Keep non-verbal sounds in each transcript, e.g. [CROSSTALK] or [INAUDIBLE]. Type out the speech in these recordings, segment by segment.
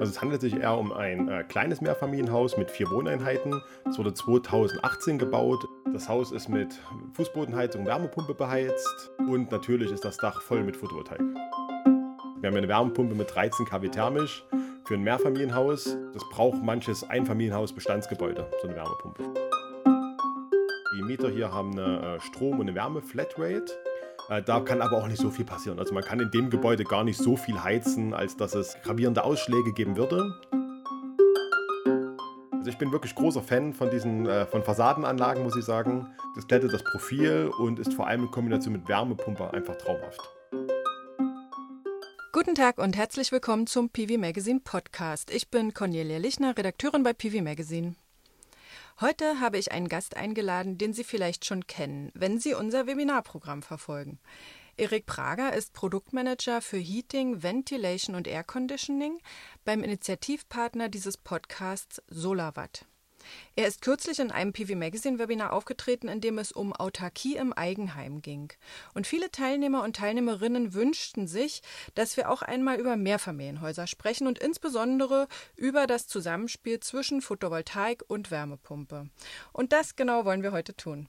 Also es handelt sich eher um ein äh, kleines Mehrfamilienhaus mit vier Wohneinheiten. Es wurde 2018 gebaut. Das Haus ist mit Fußbodenheizung Wärmepumpe beheizt und natürlich ist das Dach voll mit Photovoltaik. Wir haben eine Wärmepumpe mit 13 kW thermisch für ein Mehrfamilienhaus. Das braucht manches Einfamilienhaus Bestandsgebäude, so eine Wärmepumpe. Die Mieter hier haben eine äh, Strom- und eine Wärme-Flatrate. Äh, da kann aber auch nicht so viel passieren. Also man kann in dem Gebäude gar nicht so viel heizen, als dass es gravierende Ausschläge geben würde. Also ich bin wirklich großer Fan von diesen äh, von Fassadenanlagen, muss ich sagen. Das glättet das Profil und ist vor allem in Kombination mit Wärmepumpe einfach traumhaft. Guten Tag und herzlich willkommen zum PV Magazine Podcast. Ich bin Cornelia Lichner, Redakteurin bei PV Magazine. Heute habe ich einen Gast eingeladen, den Sie vielleicht schon kennen, wenn Sie unser Webinarprogramm verfolgen. Erik Prager ist Produktmanager für Heating, Ventilation und Air Conditioning beim Initiativpartner dieses Podcasts SolarWatt. Er ist kürzlich in einem PV Magazine Webinar aufgetreten, in dem es um Autarkie im Eigenheim ging. Und viele Teilnehmer und Teilnehmerinnen wünschten sich, dass wir auch einmal über Mehrfamilienhäuser sprechen und insbesondere über das Zusammenspiel zwischen Photovoltaik und Wärmepumpe. Und das genau wollen wir heute tun.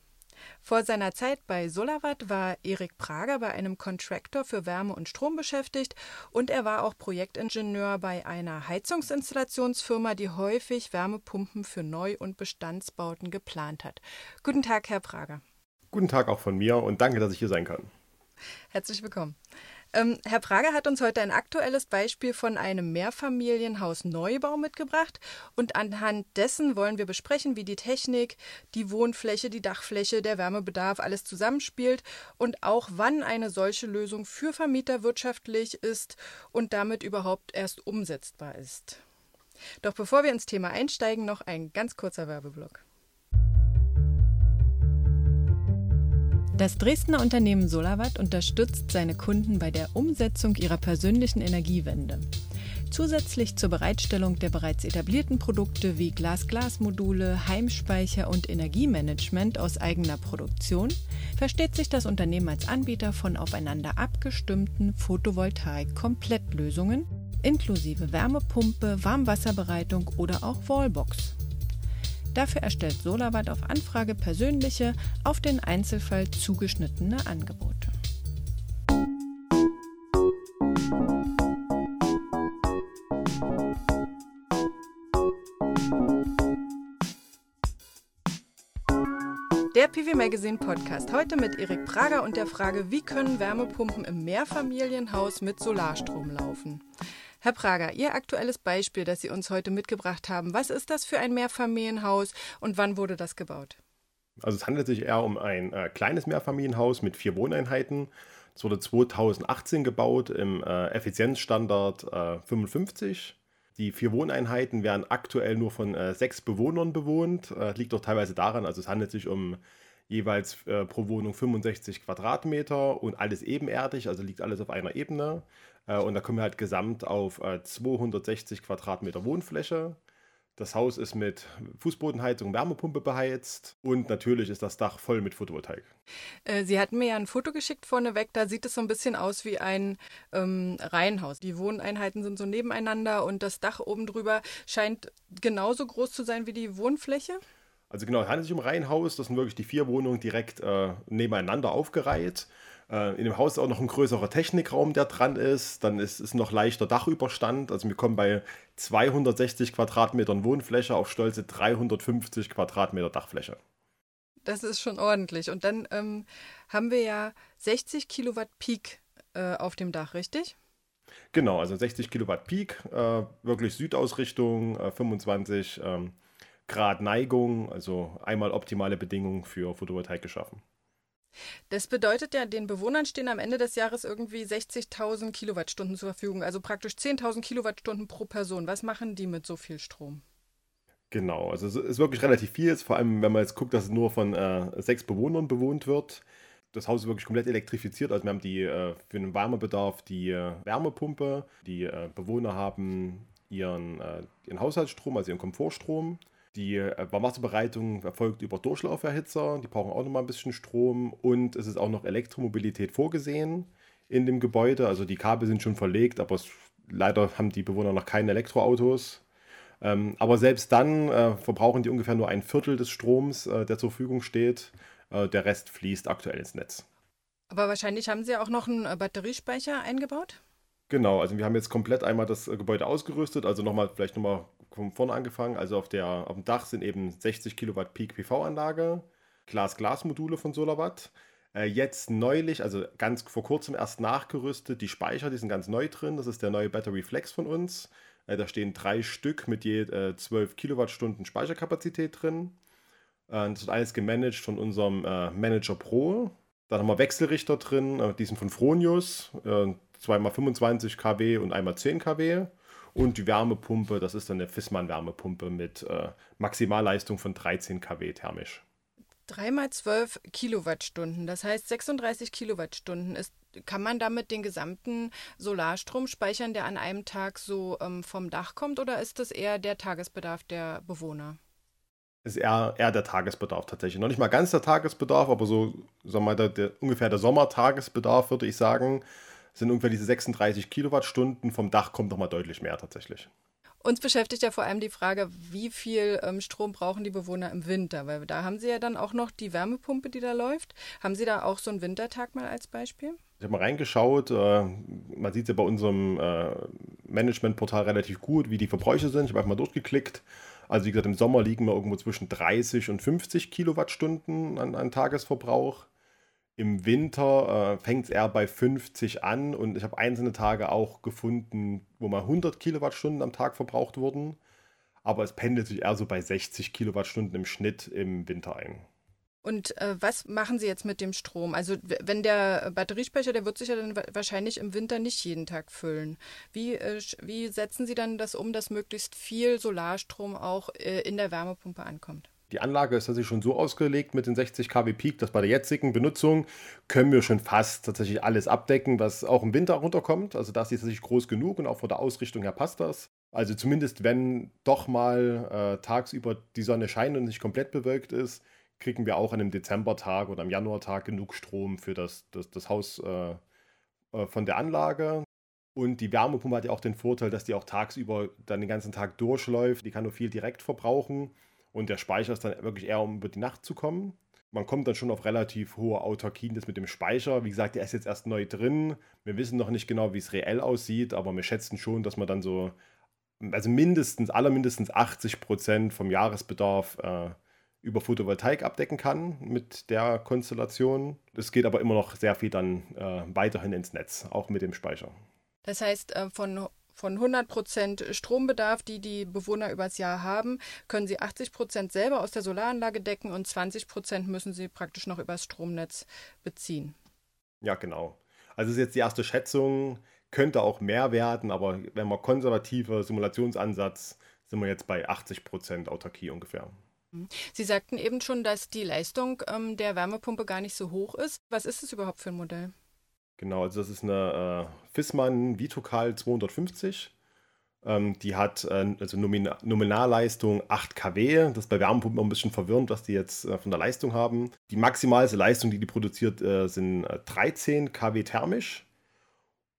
Vor seiner Zeit bei Solavat war Erik Prager bei einem Contractor für Wärme und Strom beschäftigt und er war auch Projektingenieur bei einer Heizungsinstallationsfirma, die häufig Wärmepumpen für Neu- und Bestandsbauten geplant hat. Guten Tag, Herr Prager. Guten Tag auch von mir und danke, dass ich hier sein kann. Herzlich willkommen. Ähm, Herr Prager hat uns heute ein aktuelles Beispiel von einem Mehrfamilienhaus Neubau mitgebracht und anhand dessen wollen wir besprechen, wie die Technik, die Wohnfläche, die Dachfläche, der Wärmebedarf alles zusammenspielt und auch wann eine solche Lösung für Vermieter wirtschaftlich ist und damit überhaupt erst umsetzbar ist. Doch bevor wir ins Thema einsteigen, noch ein ganz kurzer Werbeblock. Das Dresdner Unternehmen Solarwatt unterstützt seine Kunden bei der Umsetzung ihrer persönlichen Energiewende. Zusätzlich zur Bereitstellung der bereits etablierten Produkte wie Glas-Glas-Module, Heimspeicher und Energiemanagement aus eigener Produktion versteht sich das Unternehmen als Anbieter von aufeinander abgestimmten Photovoltaik-Komplettlösungen inklusive Wärmepumpe, Warmwasserbereitung oder auch Wallbox. Dafür erstellt Solawatt auf Anfrage persönliche, auf den Einzelfall zugeschnittene Angebote. Der PV Magazine Podcast heute mit Erik Prager und der Frage, wie können Wärmepumpen im Mehrfamilienhaus mit Solarstrom laufen? Herr Prager, Ihr aktuelles Beispiel, das Sie uns heute mitgebracht haben, was ist das für ein Mehrfamilienhaus und wann wurde das gebaut? Also es handelt sich eher um ein äh, kleines Mehrfamilienhaus mit vier Wohneinheiten. Es wurde 2018 gebaut im äh, Effizienzstandard äh, 55. Die vier Wohneinheiten werden aktuell nur von äh, sechs Bewohnern bewohnt. Äh, liegt doch teilweise daran, also es handelt sich um jeweils äh, pro Wohnung 65 Quadratmeter und alles ebenerdig, also liegt alles auf einer Ebene. Äh, und da kommen wir halt gesamt auf äh, 260 Quadratmeter Wohnfläche. Das Haus ist mit Fußbodenheizung, Wärmepumpe beheizt und natürlich ist das Dach voll mit Photovoltaik. Äh, Sie hatten mir ja ein Foto geschickt vorneweg, da sieht es so ein bisschen aus wie ein ähm, Reihenhaus. Die Wohneinheiten sind so nebeneinander und das Dach oben drüber scheint genauso groß zu sein wie die Wohnfläche. Also genau, es handelt sich um ein Reihenhaus, das sind wirklich die vier Wohnungen direkt äh, nebeneinander aufgereiht. Äh, in dem Haus ist auch noch ein größerer Technikraum, der dran ist. Dann ist es noch leichter Dachüberstand. Also wir kommen bei 260 Quadratmetern Wohnfläche auf stolze 350 Quadratmeter Dachfläche. Das ist schon ordentlich. Und dann ähm, haben wir ja 60 Kilowatt Peak äh, auf dem Dach, richtig? Genau, also 60 Kilowatt Peak, äh, wirklich Südausrichtung, 25 äh, ähm, Grad Neigung, also einmal optimale Bedingungen für Photovoltaik geschaffen. Das bedeutet ja, den Bewohnern stehen am Ende des Jahres irgendwie 60.000 Kilowattstunden zur Verfügung, also praktisch 10.000 Kilowattstunden pro Person. Was machen die mit so viel Strom? Genau, also es ist wirklich relativ viel, vor allem wenn man jetzt guckt, dass es nur von äh, sechs Bewohnern bewohnt wird. Das Haus ist wirklich komplett elektrifiziert, also wir haben die äh, für den Wärmebedarf die äh, Wärmepumpe, die äh, Bewohner haben ihren, äh, ihren Haushaltsstrom, also ihren Komfortstrom die äh, Warmwasserbereitung erfolgt über Durchlauferhitzer, die brauchen auch nochmal ein bisschen Strom und es ist auch noch Elektromobilität vorgesehen in dem Gebäude. Also die Kabel sind schon verlegt, aber es leider haben die Bewohner noch keine Elektroautos. Ähm, aber selbst dann äh, verbrauchen die ungefähr nur ein Viertel des Stroms, äh, der zur Verfügung steht. Äh, der Rest fließt aktuell ins Netz. Aber wahrscheinlich haben Sie auch noch einen äh, Batteriespeicher eingebaut? Genau, also wir haben jetzt komplett einmal das äh, Gebäude ausgerüstet, also nochmal, vielleicht nochmal von vorne angefangen. Also auf, der, auf dem Dach sind eben 60 Kilowatt Peak PV-Anlage, Glas-Glas-Module von Solarwatt. Äh, jetzt neulich, also ganz vor kurzem erst nachgerüstet, die Speicher, die sind ganz neu drin. Das ist der neue Battery Flex von uns. Äh, da stehen drei Stück mit je äh, 12 Kilowattstunden Speicherkapazität drin. Äh, das wird alles gemanagt von unserem äh, Manager Pro. Dann haben wir Wechselrichter drin, äh, die sind von Fronius, zweimal 25 kW und einmal 10 kW. Und die Wärmepumpe, das ist dann eine Fissmann-Wärmepumpe mit Maximalleistung von 13 kW thermisch. 3 mal 12 Kilowattstunden, das heißt 36 Kilowattstunden. Ist, kann man damit den gesamten Solarstrom speichern, der an einem Tag so ähm, vom Dach kommt, oder ist das eher der Tagesbedarf der Bewohner? Ist eher, eher der Tagesbedarf tatsächlich. Noch nicht mal ganz der Tagesbedarf, aber so, sagen wir mal, der, der, ungefähr der Sommertagesbedarf, würde ich sagen, sind ungefähr diese 36 Kilowattstunden. Vom Dach kommt nochmal deutlich mehr tatsächlich. Uns beschäftigt ja vor allem die Frage, wie viel ähm, Strom brauchen die Bewohner im Winter? Weil da haben Sie ja dann auch noch die Wärmepumpe, die da läuft. Haben Sie da auch so einen Wintertag mal als Beispiel? Ich habe mal reingeschaut. Äh, man sieht ja bei unserem äh, Managementportal relativ gut, wie die Verbräuche sind. Ich habe einfach mal durchgeklickt. Also wie gesagt, im Sommer liegen wir irgendwo zwischen 30 und 50 Kilowattstunden an, an Tagesverbrauch. Im Winter äh, fängt es eher bei 50 an und ich habe einzelne Tage auch gefunden, wo mal 100 Kilowattstunden am Tag verbraucht wurden. Aber es pendelt sich eher so bei 60 Kilowattstunden im Schnitt im Winter ein. Und äh, was machen Sie jetzt mit dem Strom? Also wenn der Batteriespeicher, der wird sich ja dann wahrscheinlich im Winter nicht jeden Tag füllen. Wie, äh, wie setzen Sie dann das um, dass möglichst viel Solarstrom auch äh, in der Wärmepumpe ankommt? Die Anlage ist tatsächlich schon so ausgelegt mit den 60 kW Peak, dass bei der jetzigen Benutzung können wir schon fast tatsächlich alles abdecken, was auch im Winter runterkommt. Also das ist tatsächlich groß genug und auch von der Ausrichtung her passt das. Also zumindest wenn doch mal äh, tagsüber die Sonne scheint und nicht komplett bewölkt ist, kriegen wir auch an einem Dezembertag oder am Januartag genug Strom für das, das, das Haus äh, äh, von der Anlage. Und die Wärmepumpe hat ja auch den Vorteil, dass die auch tagsüber dann den ganzen Tag durchläuft. Die kann nur viel direkt verbrauchen. Und der Speicher ist dann wirklich eher, um über die Nacht zu kommen. Man kommt dann schon auf relativ hohe Autarkien das mit dem Speicher. Wie gesagt, der ist jetzt erst neu drin. Wir wissen noch nicht genau, wie es reell aussieht, aber wir schätzen schon, dass man dann so, also mindestens, allermindestens 80 Prozent vom Jahresbedarf äh, über Photovoltaik abdecken kann mit der Konstellation. Es geht aber immer noch sehr viel dann äh, weiterhin ins Netz, auch mit dem Speicher. Das heißt, äh, von von 100 Prozent Strombedarf, die die Bewohner übers Jahr haben, können sie 80 Prozent selber aus der Solaranlage decken und 20 Prozent müssen sie praktisch noch übers Stromnetz beziehen. Ja, genau. Also das ist jetzt die erste Schätzung, könnte auch mehr werden, aber wenn man konservativer Simulationsansatz, sind wir jetzt bei 80 Prozent Autarkie ungefähr. Mhm. Sie sagten eben schon, dass die Leistung ähm, der Wärmepumpe gar nicht so hoch ist. Was ist es überhaupt für ein Modell? Genau, also das ist eine äh, Fissmann Vitocal 250. Ähm, die hat äh, also Nomin Nominalleistung 8 kW. Das ist bei Wärmepumpen ein bisschen verwirrend, was die jetzt äh, von der Leistung haben. Die maximalste Leistung, die die produziert, äh, sind 13 äh, kW thermisch.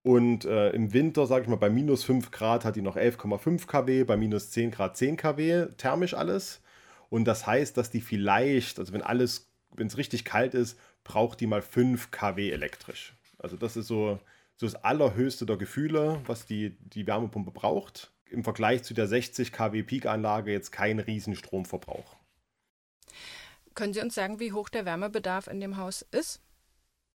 Und äh, im Winter, sage ich mal, bei minus 5 Grad hat die noch 11,5 kW, bei minus 10 Grad 10 kW thermisch alles. Und das heißt, dass die vielleicht, also wenn alles, wenn es richtig kalt ist, braucht die mal 5 kW elektrisch. Also das ist so, so das allerhöchste der Gefühle, was die, die Wärmepumpe braucht. Im Vergleich zu der 60 kW Peak-Anlage jetzt kein Riesenstromverbrauch. Können Sie uns sagen, wie hoch der Wärmebedarf in dem Haus ist?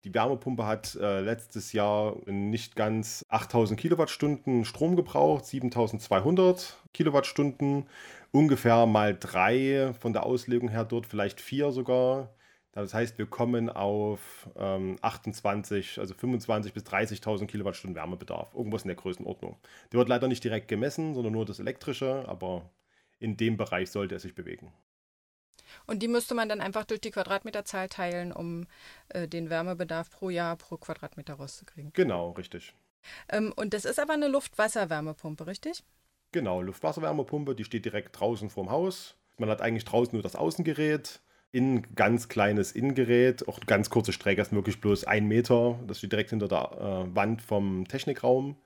Die Wärmepumpe hat äh, letztes Jahr nicht ganz 8000 Kilowattstunden Strom gebraucht, 7200 Kilowattstunden, ungefähr mal drei von der Auslegung her dort, vielleicht vier sogar. Das heißt, wir kommen auf ähm, 28, also 25.000 bis 30.000 Kilowattstunden Wärmebedarf. Irgendwas in der Größenordnung. Der wird leider nicht direkt gemessen, sondern nur das elektrische, aber in dem Bereich sollte es sich bewegen. Und die müsste man dann einfach durch die Quadratmeterzahl teilen, um äh, den Wärmebedarf pro Jahr pro Quadratmeter rauszukriegen. Genau, richtig. Ähm, und das ist aber eine Luft-Wasser-Wärmepumpe, richtig? Genau, Luft-Wasser-Wärmepumpe, die steht direkt draußen vorm Haus. Man hat eigentlich draußen nur das Außengerät in ganz kleines Innengerät, auch ganz kurze Strecke, ist wirklich bloß ein Meter. Das steht direkt hinter der äh, Wand vom Technikraum.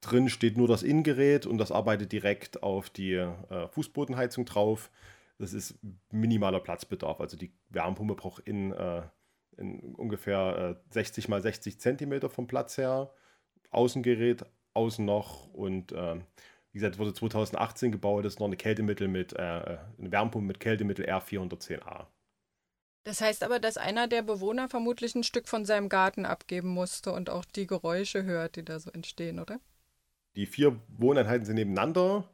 Drin steht nur das Innengerät und das arbeitet direkt auf die äh, Fußbodenheizung drauf. Das ist minimaler Platzbedarf. Also die Wärmepumpe braucht in, äh, in ungefähr äh, 60 mal 60 Zentimeter vom Platz her. Außengerät, außen noch und äh, wie gesagt, wurde 2018 gebaut, das ist noch eine Kältemittel mit, äh, äh, eine Wärmepumpe mit Kältemittel R410A. Das heißt aber, dass einer der Bewohner vermutlich ein Stück von seinem Garten abgeben musste und auch die Geräusche hört, die da so entstehen, oder? Die vier Wohneinheiten sind nebeneinander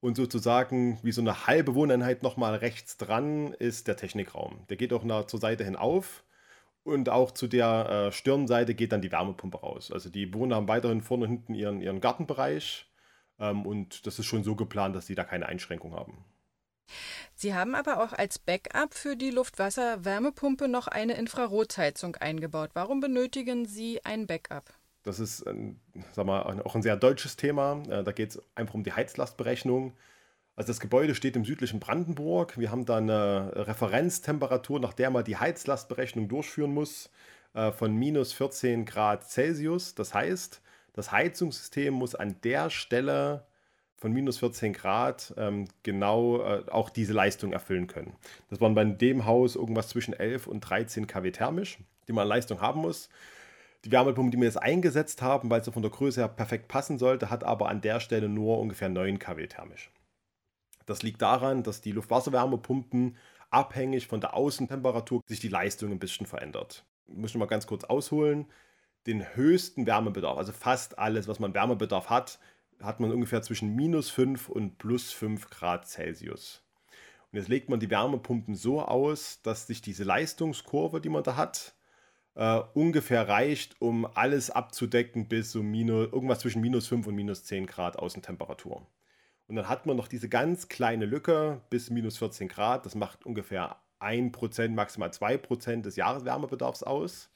und sozusagen wie so eine halbe Wohneinheit nochmal rechts dran ist der Technikraum. Der geht auch nach, zur Seite hin auf und auch zu der äh, Stirnseite geht dann die Wärmepumpe raus. Also die Bewohner haben weiterhin vorne und hinten ihren, ihren Gartenbereich und das ist schon so geplant, dass sie da keine Einschränkung haben. Sie haben aber auch als Backup für die Luftwasser-Wärmepumpe noch eine Infrarotheizung eingebaut. Warum benötigen Sie ein Backup? Das ist ein, sag mal, auch ein sehr deutsches Thema. Äh, da geht es einfach um die Heizlastberechnung. Also das Gebäude steht im südlichen Brandenburg. Wir haben da eine Referenztemperatur, nach der man die Heizlastberechnung durchführen muss, äh, von minus 14 Grad Celsius. Das heißt, das Heizungssystem muss an der Stelle von minus 14 Grad ähm, genau äh, auch diese Leistung erfüllen können. Das waren bei dem Haus irgendwas zwischen 11 und 13 kW thermisch, die man an Leistung haben muss. Die Wärmepumpe, die wir jetzt eingesetzt haben, weil sie von der Größe her perfekt passen sollte, hat aber an der Stelle nur ungefähr 9 kW thermisch. Das liegt daran, dass die Luftwasserwärmepumpen abhängig von der Außentemperatur sich die Leistung ein bisschen verändert. Ich muss noch mal ganz kurz ausholen. Den höchsten Wärmebedarf, also fast alles, was man Wärmebedarf hat, hat man ungefähr zwischen minus 5 und plus 5 Grad Celsius. Und jetzt legt man die Wärmepumpen so aus, dass sich diese Leistungskurve, die man da hat, äh, ungefähr reicht, um alles abzudecken bis so minus, irgendwas zwischen minus 5 und minus 10 Grad Außentemperatur. Und dann hat man noch diese ganz kleine Lücke bis minus 14 Grad. Das macht ungefähr 1%, maximal 2% des Jahreswärmebedarfs aus.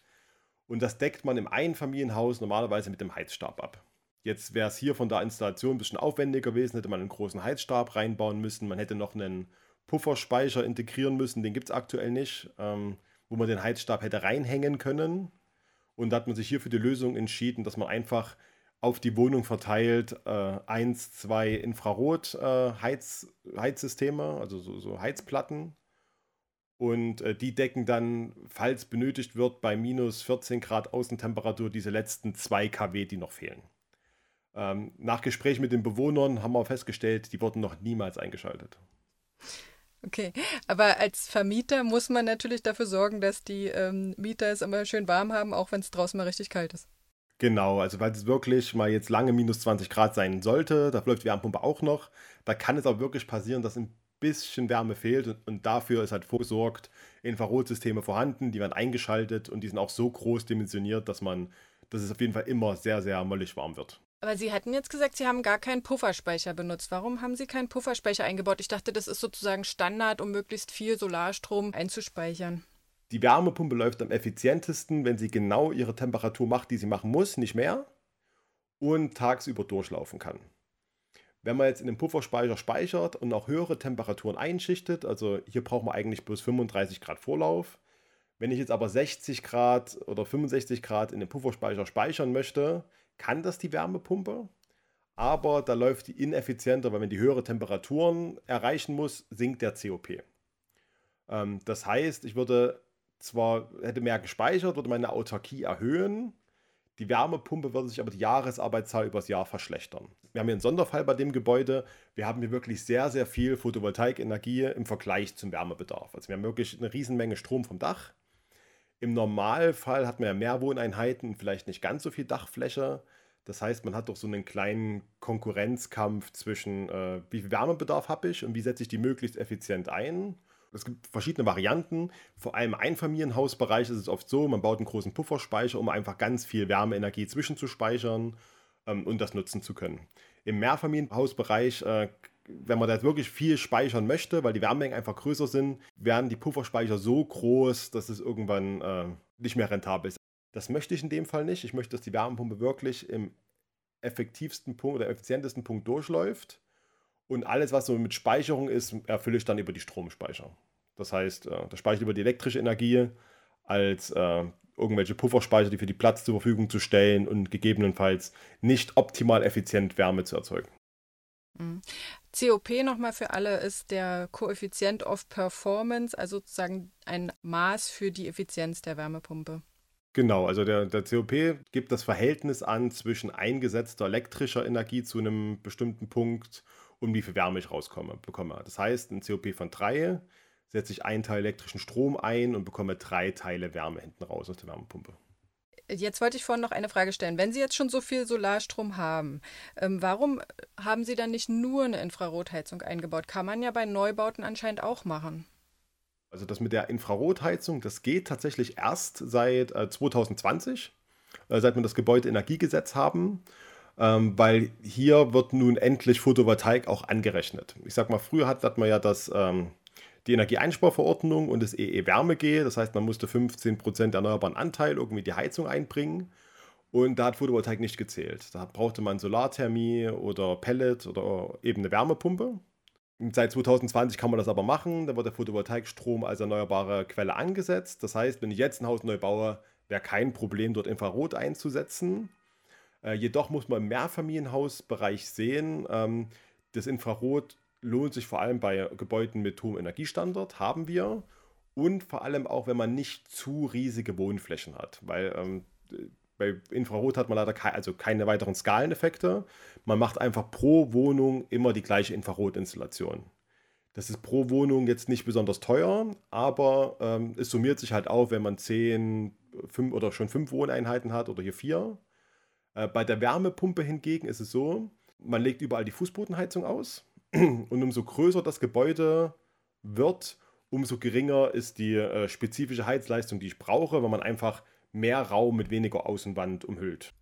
Und das deckt man im Einfamilienhaus normalerweise mit dem Heizstab ab. Jetzt wäre es hier von der Installation ein bisschen aufwendiger gewesen, hätte man einen großen Heizstab reinbauen müssen, man hätte noch einen Pufferspeicher integrieren müssen, den gibt es aktuell nicht, ähm, wo man den Heizstab hätte reinhängen können. Und da hat man sich hier für die Lösung entschieden, dass man einfach auf die Wohnung verteilt äh, eins, zwei Infrarot-Heizsysteme, äh, also so, so, Heizplatten. Und äh, die decken dann, falls benötigt wird, bei minus 14 Grad Außentemperatur diese letzten 2 kW, die noch fehlen. Ähm, nach Gespräch mit den Bewohnern haben wir festgestellt, die wurden noch niemals eingeschaltet. Okay, aber als Vermieter muss man natürlich dafür sorgen, dass die ähm, Mieter es immer schön warm haben, auch wenn es draußen mal richtig kalt ist. Genau, also weil es wirklich mal jetzt lange minus 20 Grad sein sollte, da läuft die Wärmepumpe auch noch. Da kann es auch wirklich passieren, dass ein bisschen Wärme fehlt und, und dafür ist halt vorgesorgt, Infrarotsysteme vorhanden, die werden eingeschaltet und die sind auch so groß dimensioniert, dass man, dass es auf jeden Fall immer sehr, sehr mollig warm wird. Aber Sie hatten jetzt gesagt, Sie haben gar keinen Pufferspeicher benutzt. Warum haben Sie keinen Pufferspeicher eingebaut? Ich dachte, das ist sozusagen Standard, um möglichst viel Solarstrom einzuspeichern. Die Wärmepumpe läuft am effizientesten, wenn sie genau ihre Temperatur macht, die sie machen muss, nicht mehr, und tagsüber durchlaufen kann. Wenn man jetzt in den Pufferspeicher speichert und auch höhere Temperaturen einschichtet, also hier braucht man eigentlich bloß 35 Grad Vorlauf. Wenn ich jetzt aber 60 Grad oder 65 Grad in den Pufferspeicher speichern möchte, kann das die Wärmepumpe, aber da läuft die ineffizienter, weil wenn die höhere Temperaturen erreichen muss, sinkt der COP. Ähm, das heißt, ich würde zwar, hätte mehr gespeichert, würde meine Autarkie erhöhen, die Wärmepumpe würde sich aber die Jahresarbeitszahl übers Jahr verschlechtern. Wir haben hier einen Sonderfall bei dem Gebäude. Wir haben hier wirklich sehr, sehr viel Photovoltaikenergie im Vergleich zum Wärmebedarf. Also wir haben wirklich eine Riesenmenge Strom vom Dach. Im Normalfall hat man ja mehr Wohneinheiten und vielleicht nicht ganz so viel Dachfläche. Das heißt, man hat doch so einen kleinen Konkurrenzkampf zwischen, äh, wie viel Wärmebedarf habe ich und wie setze ich die möglichst effizient ein. Es gibt verschiedene Varianten. Vor allem im Einfamilienhausbereich ist es oft so, man baut einen großen Pufferspeicher, um einfach ganz viel Wärmeenergie zwischenzuspeichern ähm, und das nutzen zu können. Im Mehrfamilienhausbereich äh, wenn man da wirklich viel speichern möchte, weil die Wärmemengen einfach größer sind, werden die Pufferspeicher so groß, dass es irgendwann äh, nicht mehr rentabel ist. Das möchte ich in dem Fall nicht. Ich möchte, dass die Wärmepumpe wirklich im effektivsten Punkt oder effizientesten Punkt durchläuft. Und alles, was so mit Speicherung ist, erfülle ich dann über die Stromspeicher. Das heißt, äh, das speichere ich über die elektrische Energie, als äh, irgendwelche Pufferspeicher, die für die Platz zur Verfügung zu stellen und gegebenenfalls nicht optimal effizient Wärme zu erzeugen. Mhm. COP nochmal für alle ist der Koeffizient of Performance, also sozusagen ein Maß für die Effizienz der Wärmepumpe. Genau, also der, der COP gibt das Verhältnis an zwischen eingesetzter elektrischer Energie zu einem bestimmten Punkt und wie viel Wärme ich rauskomme, bekomme. Das heißt, ein COP von 3 setze ich einen Teil elektrischen Strom ein und bekomme drei Teile Wärme hinten raus aus der Wärmepumpe. Jetzt wollte ich vorhin noch eine Frage stellen. Wenn Sie jetzt schon so viel Solarstrom haben, ähm, warum haben Sie dann nicht nur eine Infrarotheizung eingebaut? Kann man ja bei Neubauten anscheinend auch machen. Also das mit der Infrarotheizung, das geht tatsächlich erst seit äh, 2020, äh, seit wir das Gebäudeenergiegesetz haben, ähm, weil hier wird nun endlich Photovoltaik auch angerechnet. Ich sag mal, früher hat, hat man ja das ähm, die Energieeinsparverordnung und das EE-Wärme-G. Das heißt, man musste 15% erneuerbaren Anteil irgendwie die Heizung einbringen. Und da hat Photovoltaik nicht gezählt. Da brauchte man Solarthermie oder Pellet oder eben eine Wärmepumpe. Seit 2020 kann man das aber machen. Da wird der Photovoltaikstrom als erneuerbare Quelle angesetzt. Das heißt, wenn ich jetzt ein Haus neu baue, wäre kein Problem, dort Infrarot einzusetzen. Äh, jedoch muss man im Mehrfamilienhausbereich sehen, ähm, das Infrarot lohnt sich vor allem bei Gebäuden mit hohem Energiestandard, haben wir. Und vor allem auch, wenn man nicht zu riesige Wohnflächen hat, weil ähm, bei Infrarot hat man leider ke also keine weiteren Skaleneffekte. Man macht einfach pro Wohnung immer die gleiche Infrarotinstallation. Das ist pro Wohnung jetzt nicht besonders teuer, aber ähm, es summiert sich halt auf, wenn man 10, 5 oder schon 5 Wohneinheiten hat oder hier 4 bei der Wärmepumpe hingegen ist es so, man legt überall die Fußbodenheizung aus [CLEARS THROAT] und umso größer das Gebäude wird, umso geringer ist die äh, spezifische Heizleistung, die ich brauche, weil man einfach mehr Raum mit weniger Außenwand umhüllt.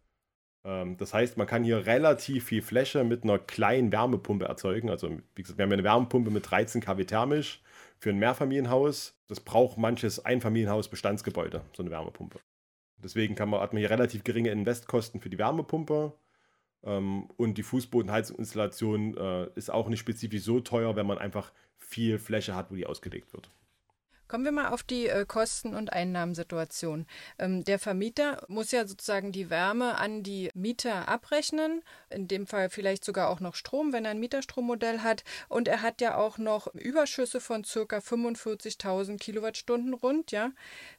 Ähm, das heißt, man kann hier relativ viel Fläche mit einer kleinen Wärmepumpe erzeugen. Also, wie gesagt, wir haben eine Wärmepumpe mit 13 kW thermisch für ein Mehrfamilienhaus. Das braucht manches Einfamilienhaus Bestandsgebäude, so eine Wärmepumpe. Deswegen kann man, hat man hier relativ geringe Investkosten für die Wärmepumpe ähm, und die Fußbodenheizungsinstallation äh, ist auch nicht spezifisch so teuer, wenn man einfach viel Fläche hat, wo die ausgelegt wird. Kommen wir mal auf die äh, Kosten- und Einnahmensituation. Ähm, der Vermieter muss ja sozusagen die Wärme an die Mieter abrechnen, in dem Fall vielleicht sogar auch noch Strom, wenn er ein Mieterstrommodell hat. Und er hat ja auch noch Überschüsse von ca. 45.000 Kilowattstunden rund, ja,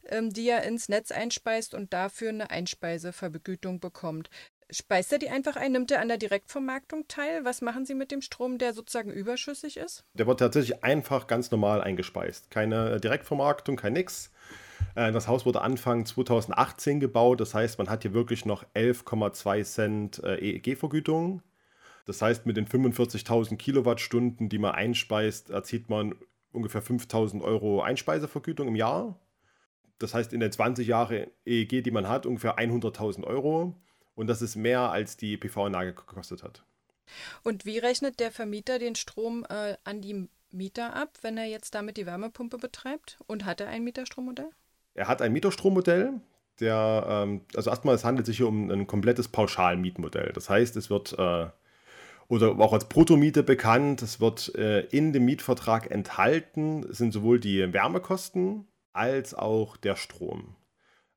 ähm, die er ins Netz einspeist und dafür eine Einspeisevergütung bekommt. Speist er die einfach ein? Nimmt er an der Direktvermarktung teil? Was machen Sie mit dem Strom, der sozusagen überschüssig ist? Der wird tatsächlich einfach ganz normal eingespeist. Keine Direktvermarktung, kein nix. Äh, das Haus wurde Anfang 2018 gebaut. Das heißt, man hat hier wirklich noch 11,2 Cent äh, EEG-Vergütung. Das heißt, mit den 45.000 Kilowattstunden, die man einspeist, erzielt man ungefähr 5.000 Euro Einspeisevergütung im Jahr. Das heißt, in den 20 Jahren EEG, die man hat, ungefähr 100.000 Euro. Und das ist mehr, als die PV-Anlage gekostet hat. Und wie rechnet der Vermieter den Strom äh, an die Mieter ab, wenn er jetzt damit die Wärmepumpe betreibt? Und hat er ein Mieterstrommodell? Er hat ein Mieterstrommodell. Der, ähm, also erstmal, es handelt sich hier um ein komplettes Pauschalmietmodell. Das heißt, es wird, äh, oder auch als Bruttomiete bekannt, es wird äh, in dem Mietvertrag enthalten, sind sowohl die Wärmekosten als auch der Strom.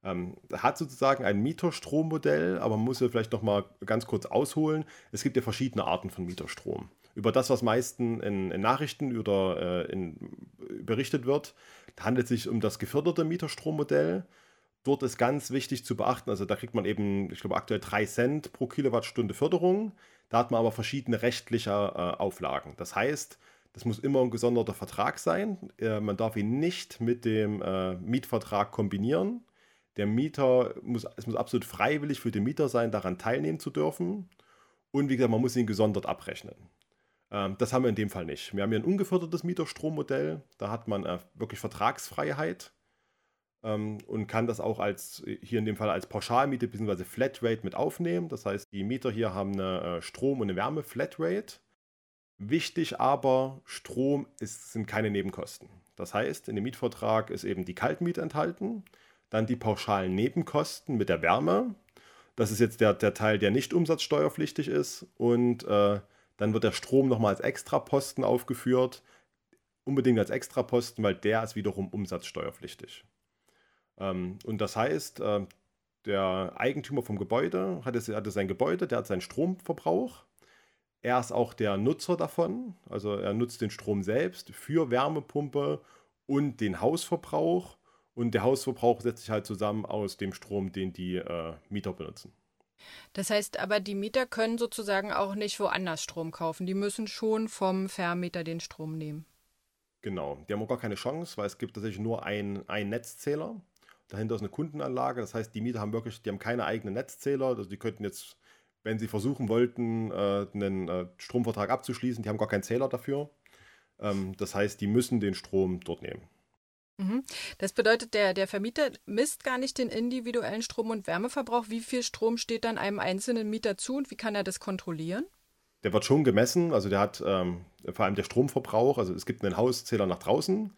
Ähm, hat sozusagen ein Mieterstrommodell, aber man muss ja vielleicht noch mal ganz kurz ausholen. Es gibt ja verschiedene Arten von Mieterstrom. Über das, was meistens in, in, Nachrichten oder äh, in, berichtet wird, handelt es sich um das geförderte Mieterstrommodell. Dort ist ganz wichtig zu beachten, also da kriegt man eben, ich glaube, aktuell 3 Cent pro Kilowattstunde Förderung. Da hat man aber verschiedene rechtliche äh, Auflagen. Das heißt, das muss immer ein gesonderter Vertrag sein. Äh, man darf ihn nicht mit dem äh, Mietvertrag kombinieren. Der Mieter muss, es muss absolut freiwillig für den Mieter sein, daran teilnehmen zu dürfen. Und wie gesagt, man muss ihn gesondert abrechnen. Ähm, das haben wir in dem Fall nicht. Wir haben hier ein ungefördertes Mieterstrommodell. Da hat man äh, wirklich Vertragsfreiheit ähm, und kann das auch als hier in dem Fall als Pauschalmiete bzw. Flatrate mit aufnehmen. Das heißt, die Mieter hier haben eine äh, Strom- und eine Wärme-Flatrate. Wichtig aber, Strom ist, sind keine Nebenkosten. Das heißt, in dem Mietvertrag ist eben die Kaltmiete enthalten. Dann die pauschalen Nebenkosten mit der Wärme. Das ist jetzt der, der Teil, der nicht umsatzsteuerpflichtig ist. Und äh, dann wird der Strom nochmal als Extraposten aufgeführt. Unbedingt als Extraposten, weil der ist wiederum umsatzsteuerpflichtig. Ähm, und das heißt, äh, der Eigentümer vom Gebäude hatte, hatte sein Gebäude, der hat seinen Stromverbrauch. Er ist auch der Nutzer davon, also er nutzt den Strom selbst für Wärmepumpe und den Hausverbrauch. Und der Hausverbrauch setzt sich halt zusammen aus dem Strom, den die äh, Mieter benutzen. Das heißt aber, die Mieter können sozusagen auch nicht woanders Strom kaufen. Die müssen schon vom Vermieter den Strom nehmen. Genau, die haben auch gar keine Chance, weil es gibt tatsächlich nur einen Netzzähler. Dahinter ist eine Kundenanlage. Das heißt, die Mieter haben wirklich, die haben keine eigenen Netzzähler. Also die könnten jetzt, wenn sie versuchen wollten, äh, einen äh, Stromvertrag abzuschließen, die haben gar keinen Zähler dafür. Ähm, das heißt, die müssen den Strom dort nehmen. Mhm. Das bedeutet, der, der Vermieter misst gar nicht den individuellen Strom- und Wärmeverbrauch. Wie viel Strom steht dann einem einzelnen Mieter zu und wie kann er das kontrollieren? Der wird schon gemessen, also der hat ähm, vor allem der Stromverbrauch, also es gibt einen Hauszähler nach draußen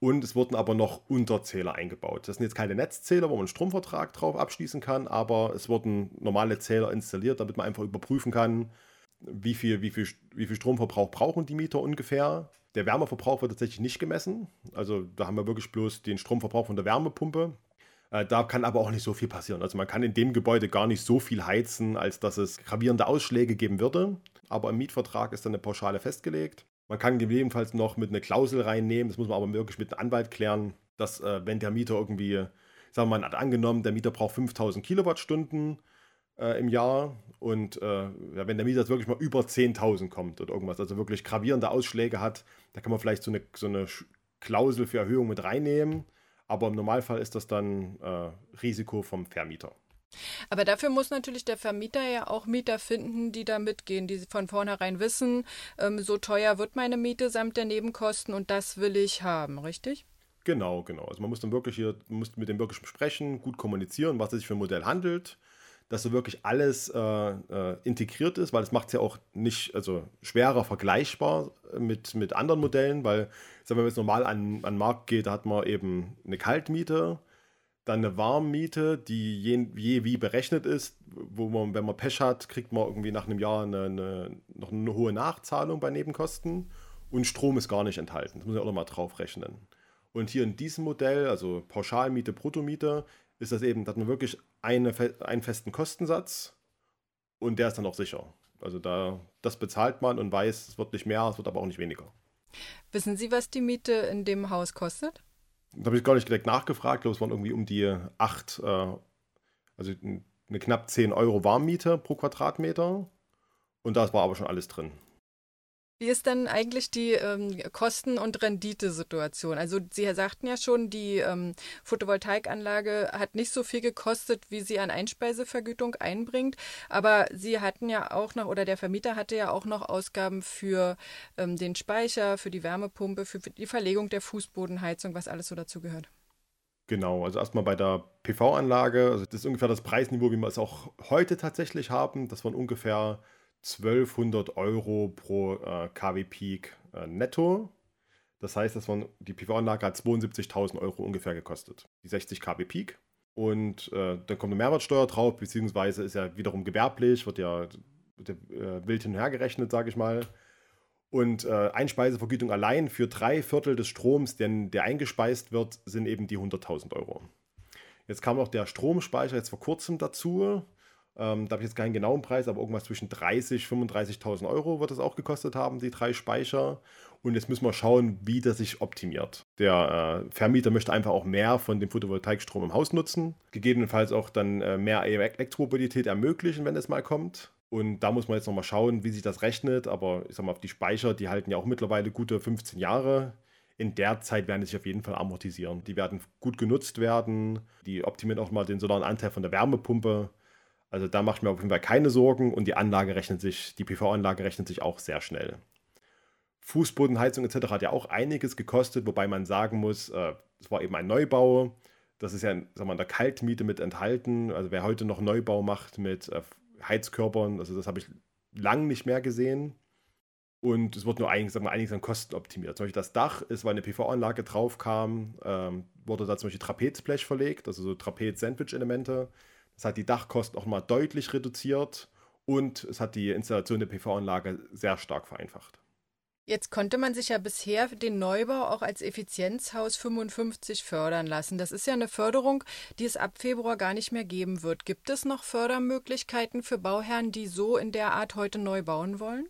und es wurden aber noch Unterzähler eingebaut. Das sind jetzt keine Netzzähler, wo man einen Stromvertrag drauf abschließen kann, aber es wurden normale Zähler installiert, damit man einfach überprüfen kann, wie viel, wie viel, wie viel Stromverbrauch brauchen die Mieter ungefähr. Der Wärmeverbrauch wird tatsächlich nicht gemessen. Also da haben wir wirklich bloß den Stromverbrauch von der Wärmepumpe. Äh, da kann aber auch nicht so viel passieren. Also man kann in dem Gebäude gar nicht so viel heizen, als dass es gravierende Ausschläge geben würde. Aber im Mietvertrag ist dann eine Pauschale festgelegt. Man kann gegebenenfalls noch mit einer Klausel reinnehmen, das muss man aber wirklich mit einem Anwalt klären, dass äh, wenn der Mieter irgendwie, sagen wir mal, hat angenommen, der Mieter braucht 5000 Kilowattstunden äh, im Jahr und äh, wenn der Mieter jetzt wirklich mal über 10.000 kommt oder irgendwas, also wirklich gravierende Ausschläge hat, da kann man vielleicht so eine, so eine Klausel für Erhöhung mit reinnehmen, aber im Normalfall ist das dann äh, Risiko vom Vermieter. Aber dafür muss natürlich der Vermieter ja auch Mieter finden, die da mitgehen, die von vornherein wissen, ähm, so teuer wird meine Miete samt der Nebenkosten und das will ich haben, richtig? Genau, genau. Also man muss dann wirklich hier, muss mit dem wirklich sprechen, gut kommunizieren, was es sich für ein Modell handelt, dass so wirklich alles äh, äh, integriert ist, weil es macht es ja auch nicht, also schwerer vergleichbar mit, mit anderen Modellen, weil, sagen wir, wenn man jetzt normal an, den Markt geht, da hat man eben eine Kaltmiete, dann eine Warmmiete, die je, je, wie berechnet ist, wo man, wenn man Pech hat, kriegt man irgendwie nach einem Jahr eine, eine, noch eine hohe Nachzahlung bei Nebenkosten und Strom ist gar nicht enthalten. Das muss ich auch nochmal drauf rechnen. Und hier in diesem Modell, also Pauschalmiete, Bruttomiete, ist das eben, dass man wirklich eine, einen festen Kostensatz und der ist dann auch sicher. Also da, das bezahlt man und weiß, es wird nicht mehr, es wird aber auch nicht weniger. Wissen Sie, was die Miete in dem Haus kostet? Da habe ich gar nicht direkt nachgefragt. Ich glaube, es waren irgendwie um die 8, äh, also eine knapp 10 Euro Warmmiete pro Quadratmeter. Und das war aber schon alles drin. Wie ist denn eigentlich die ähm, Kosten- und Renditesituation? Also Sie sagten ja schon, die ähm, Photovoltaikanlage hat nicht so viel gekostet, wie sie an Einspeisevergütung einbringt. Aber Sie hatten ja auch noch, oder der Vermieter hatte ja auch noch Ausgaben für ähm, den Speicher, für die Wärmepumpe, für die Verlegung der Fußbodenheizung, was alles so dazu gehört. Genau, also erstmal bei der PV-Anlage, also das ist ungefähr das Preisniveau, wie wir es auch heute tatsächlich haben. Das waren ungefähr 1200 Euro pro äh, KW Peak äh, netto. Das heißt, das waren, die PV-Anlage hat 72.000 Euro ungefähr gekostet. Die 60 kW Peak. Und äh, dann kommt eine Mehrwertsteuer drauf, beziehungsweise ist ja wiederum gewerblich, wird ja, wird ja äh, wild hin und her gerechnet, sage ich mal. Und äh, Einspeisevergütung allein für drei Viertel des Stroms, den, der eingespeist wird, sind eben die 100.000 Euro. Jetzt kam noch der Stromspeicher jetzt vor kurzem dazu. Ähm, da habe ich jetzt keinen genauen Preis, aber irgendwas zwischen 30.000 und 35.000 Euro wird es auch gekostet haben, die drei Speicher. Und jetzt müssen wir schauen, wie das sich optimiert. Der äh, Vermieter möchte einfach auch mehr von dem Photovoltaikstrom im Haus nutzen, gegebenenfalls auch dann äh, mehr Elektromobilität ermöglichen, wenn es mal kommt. Und da muss man jetzt nochmal schauen, wie sich das rechnet. Aber ich sag mal, die Speicher, die halten ja auch mittlerweile gute 15 Jahre. In der Zeit werden die sich auf jeden Fall amortisieren. Die werden gut genutzt werden. Die optimieren auch mal den solaren Anteil von der Wärmepumpe. Also da mache ich mir auf jeden Fall keine Sorgen und die Anlage rechnet sich, die PV-Anlage rechnet sich auch sehr schnell. Fußbodenheizung etc. hat ja auch einiges gekostet, wobei man sagen muss, äh, es war eben ein Neubau. Das ist ja sagen wir, in der Kaltmiete mit enthalten. Also wer heute noch Neubau macht mit äh, Heizkörpern, also das habe ich lang nicht mehr gesehen. Und es wird nur einiges, sagen wir, einiges an Kosten optimiert. Zum Beispiel das Dach ist, weil eine PV-Anlage drauf kam, ähm, wurde da zum Beispiel Trapezblech verlegt, also so Trapez-Sandwich-Elemente. Es hat die Dachkosten auch mal deutlich reduziert und es hat die Installation der PV-Anlage sehr stark vereinfacht. Jetzt konnte man sich ja bisher den Neubau auch als Effizienzhaus 55 fördern lassen. Das ist ja eine Förderung, die es ab Februar gar nicht mehr geben wird. Gibt es noch Fördermöglichkeiten für Bauherren, die so in der Art heute neu bauen wollen?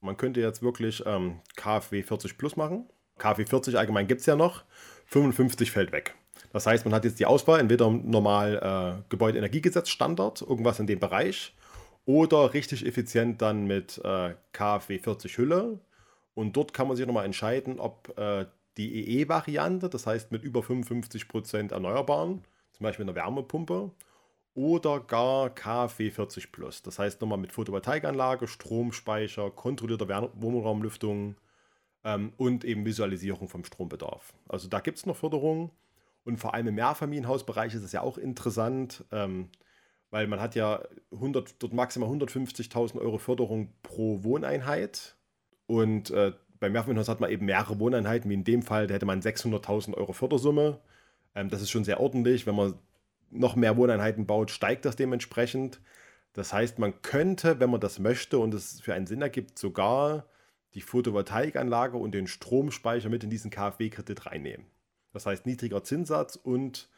Man könnte jetzt wirklich ähm, KfW 40 plus machen. KfW 40 allgemein gibt es ja noch. 55 fällt weg. Das heißt, man hat jetzt die Auswahl, entweder normal äh, Gebäudeenergiegesetz Standard, irgendwas in dem Bereich, oder richtig effizient dann mit äh, KfW 40 Hülle und dort kann man sich nochmal entscheiden, ob äh, die EE-Variante, das heißt mit über 55% Erneuerbaren, zum Beispiel eine Wärmepumpe, oder gar KfW 40 Plus. Das heißt nochmal mit Photovoltaikanlage, Stromspeicher, kontrollierter Wohnraumlüftung ähm, und eben Visualisierung vom Strombedarf. Also da gibt es noch Förderungen. Und vor allem im Mehrfamilienhausbereich ist es ja auch interessant, ähm, weil man hat ja 100, dort maximal 150.000 Euro Förderung pro Wohneinheit. Und äh, beim Mehrfamilienhaus hat man eben mehrere Wohneinheiten, wie in dem Fall, da hätte man 600.000 Euro Fördersumme. Ähm, das ist schon sehr ordentlich. Wenn man noch mehr Wohneinheiten baut, steigt das dementsprechend. Das heißt, man könnte, wenn man das möchte und es für einen Sinn ergibt, sogar die Photovoltaikanlage und den Stromspeicher mit in diesen KfW-Kredit reinnehmen. Das heißt, niedriger Zinssatz und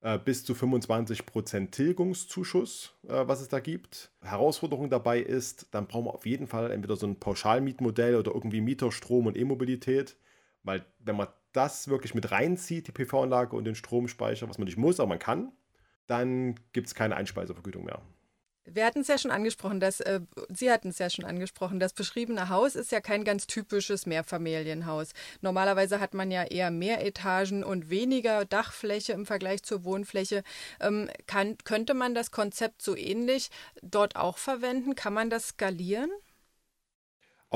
äh, bis zu 25% Tilgungszuschuss, äh, was es da gibt. Herausforderung dabei ist, dann brauchen wir auf jeden Fall entweder so ein Pauschalmietmodell oder irgendwie Mieter, Strom und E-Mobilität, weil wenn man das wirklich mit reinzieht, die PV-Anlage und den Stromspeicher, was man nicht muss, aber man kann, dann gibt es keine Einspeisevergütung mehr. Wir hatten es ja schon angesprochen, dass äh, Sie hatten es ja schon angesprochen, das beschriebene Haus ist ja kein ganz typisches Mehrfamilienhaus. Normalerweise hat man ja eher mehr Etagen und weniger Dachfläche im Vergleich zur Wohnfläche. Ähm, kann, könnte man das Konzept so ähnlich dort auch verwenden? Kann man das skalieren?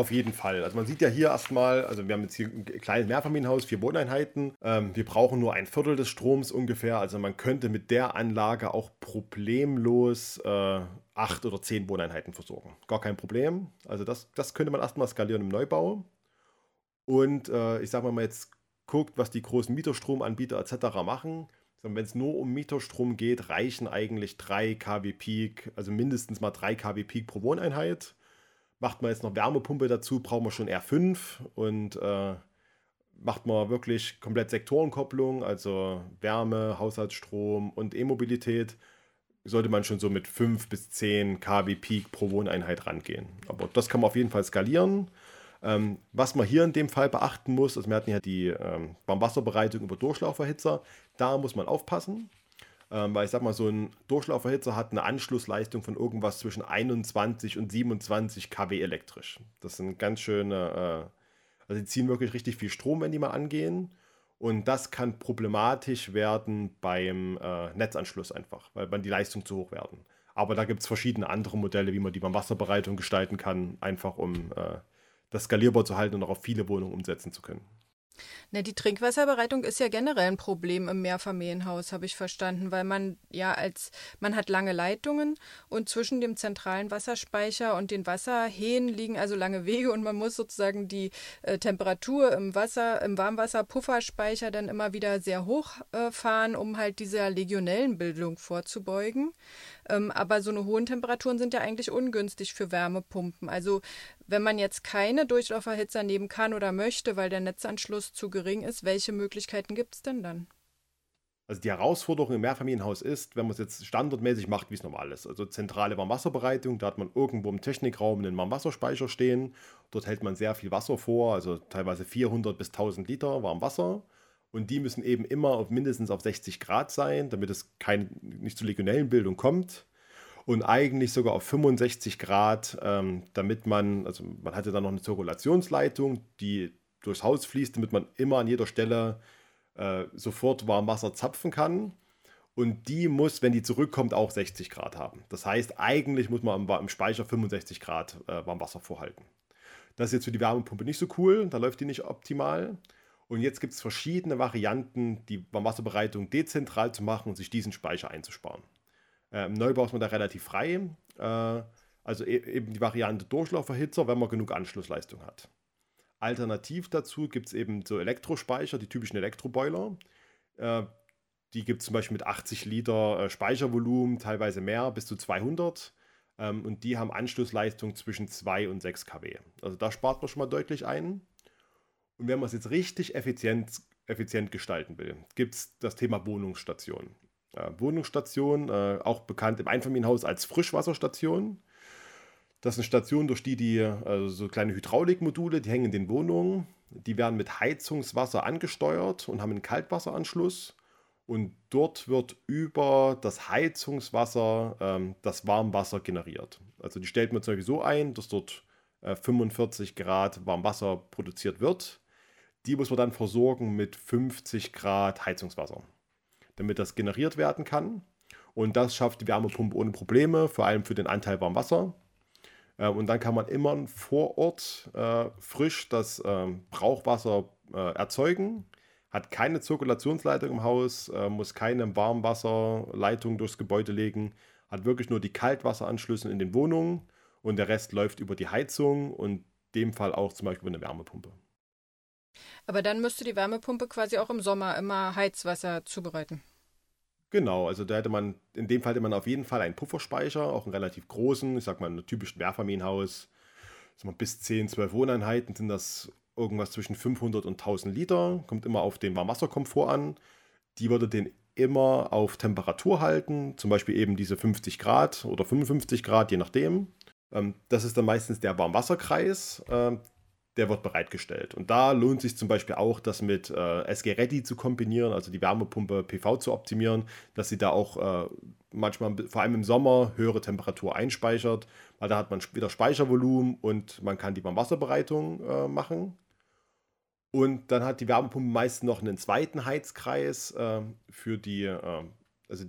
Auf jeden Fall. Also man sieht ja hier erstmal, also wir haben jetzt hier ein kleines Mehrfamilienhaus, vier Wohneinheiten. Ähm, wir brauchen nur ein Viertel des Stroms ungefähr. Also man könnte mit der Anlage auch problemlos äh, acht oder zehn Wohneinheiten versorgen. Gar kein Problem. Also das, das könnte man erstmal skalieren im Neubau. Und äh, ich sage mal, man jetzt guckt, was die großen Mieterstromanbieter etc. machen. Wenn es nur um Mieterstrom geht, reichen eigentlich 3 kW Peak, also mindestens mal 3 kW Peak pro Wohneinheit. Macht man jetzt noch Wärmepumpe dazu, brauchen wir schon R5 und äh, macht man wirklich komplett Sektorenkopplung, also Wärme, Haushaltsstrom und E-Mobilität, sollte man schon so mit 5 bis 10 kW Peak pro Wohneinheit rangehen. Aber das kann man auf jeden Fall skalieren. Ähm, was man hier in dem Fall beachten muss, also wir hatten ja die ähm, Warmwasserbereitung über Durchlauferhitzer, da muss man aufpassen. Ähm, weil ich sag mal, so ein Durchlauferhitzer hat eine Anschlussleistung von irgendwas zwischen 21 und 27 kW elektrisch. Das sind ganz schöne, äh, also die ziehen wirklich richtig viel Strom, wenn die mal angehen. Und das kann problematisch werden beim äh, Netzanschluss einfach, weil dann die Leistung zu hoch werden. Aber da gibt es verschiedene andere Modelle, wie man die beim Wasserbereitung gestalten kann, einfach um äh, das skalierbar zu halten und auch auf viele Wohnungen umsetzen zu können. Na, die Trinkwasserbereitung ist ja generell ein Problem im Mehrfamilienhaus, habe ich verstanden, weil man ja als man hat lange Leitungen und zwischen dem zentralen Wasserspeicher und den Wasserhähnen liegen also lange Wege und man muss sozusagen die äh, Temperatur im Wasser, im Warmwasserpufferspeicher dann immer wieder sehr hoch äh, fahren, um halt dieser Legionellenbildung vorzubeugen. Ähm, aber so eine hohen Temperaturen sind ja eigentlich ungünstig für Wärmepumpen. Also wenn man jetzt keine Durchlauferhitzer nehmen kann oder möchte, weil der Netzanschluss zu gering ist, welche Möglichkeiten gibt es denn dann? Also die Herausforderung im Mehrfamilienhaus ist, wenn man es jetzt standardmäßig macht, wie es normal ist. Also zentrale Warmwasserbereitung, da hat man irgendwo im Technikraum einen Warmwasserspeicher stehen. Dort hält man sehr viel Wasser vor, also teilweise 400 bis 1000 Liter Warmwasser. Und die müssen eben immer auf mindestens auf 60 Grad sein, damit es kein, nicht zu Legionellenbildung kommt und eigentlich sogar auf 65 Grad, ähm, damit man, also man hatte dann noch eine Zirkulationsleitung, die durchs Haus fließt, damit man immer an jeder Stelle äh, sofort Warmwasser zapfen kann. Und die muss, wenn die zurückkommt, auch 60 Grad haben. Das heißt, eigentlich muss man im, Speicher 65 Grad äh, Warmwasser vorhalten. Das ist jetzt für die Wärmepumpe nicht so cool, da läuft die nicht optimal. Und jetzt gibt es verschiedene Varianten, die Warmwasserbereitung dezentral zu machen und sich diesen Speicher einzusparen. Im Neubau ist man da relativ frei. Äh, also e eben die Variante Durchlauferhitzer, wenn man genug Anschlussleistung hat. Alternativ dazu gibt es eben so Elektrospeicher, die typischen Elektroboiler. Äh, die gibt es zum Beispiel mit 80 Liter äh, Speichervolumen, teilweise mehr, bis zu 200. Ähm, und die haben Anschlussleistung zwischen 2 und 6 kW. Also da spart man schon mal deutlich ein. Und wenn man es jetzt richtig effizient, effizient gestalten will, gibt es das Thema Wohnungsstation. Äh, Wohnungsstation, äh, auch bekannt im Einfamilienhaus als Frischwasserstation. Das sind Stationen, durch die die, also so kleine Hydraulikmodule, die hängen in den Wohnungen. Die werden mit Heizungswasser angesteuert und haben einen Kaltwasseranschluss. Und dort wird über das Heizungswasser ähm, das Warmwasser generiert. Also die stellt man zum Beispiel so ein, dass dort äh, 45 Grad Warmwasser produziert wird. Die muss man dann versorgen mit 50 Grad Heizungswasser, damit das generiert werden kann. Und das schafft die Wärmepumpe ohne Probleme, vor allem für den Anteil Warmwasser. Äh, und dann kann man immer vor Ort äh, frisch das ähm, Brauchwasser äh, erzeugen hat keine Zirkulationsleitung im Haus, äh, muss keine Warmwasserleitung durchs Gebäude legen, hat wirklich nur die Kaltwasseranschlüsse in den Wohnungen und der Rest läuft über die Heizung und dem Fall auch zum Beispiel über eine Wärmepumpe. Aber dann müsste die Wärmepumpe quasi auch im Sommer immer Heizwasser zubereiten. Genau, also da hätte man, in dem Fall hätte man auf jeden Fall einen Pufferspeicher, auch einen relativ großen, ich sag mal, ein typisches Mehrfamilienhaus, bis 10, 12 Wohneinheiten sind das irgendwas zwischen 500 und 1000 Liter, kommt immer auf den Warmwasserkomfort an. Die würde den immer auf Temperatur halten, zum Beispiel eben diese 50 Grad oder 55 Grad, je nachdem. Ähm, das ist dann meistens der Warmwasserkreis, ähm, der wird bereitgestellt. Und da lohnt sich zum Beispiel auch, das mit äh, SG Ready zu kombinieren, also die Wärmepumpe PV zu optimieren, dass sie da auch äh, manchmal, vor allem im Sommer, höhere Temperatur einspeichert, weil da hat man wieder Speichervolumen und man kann die Warmwasserbereitung äh, machen. Und dann hat die Wärmepumpe meist noch einen zweiten Heizkreis äh, für die, äh, also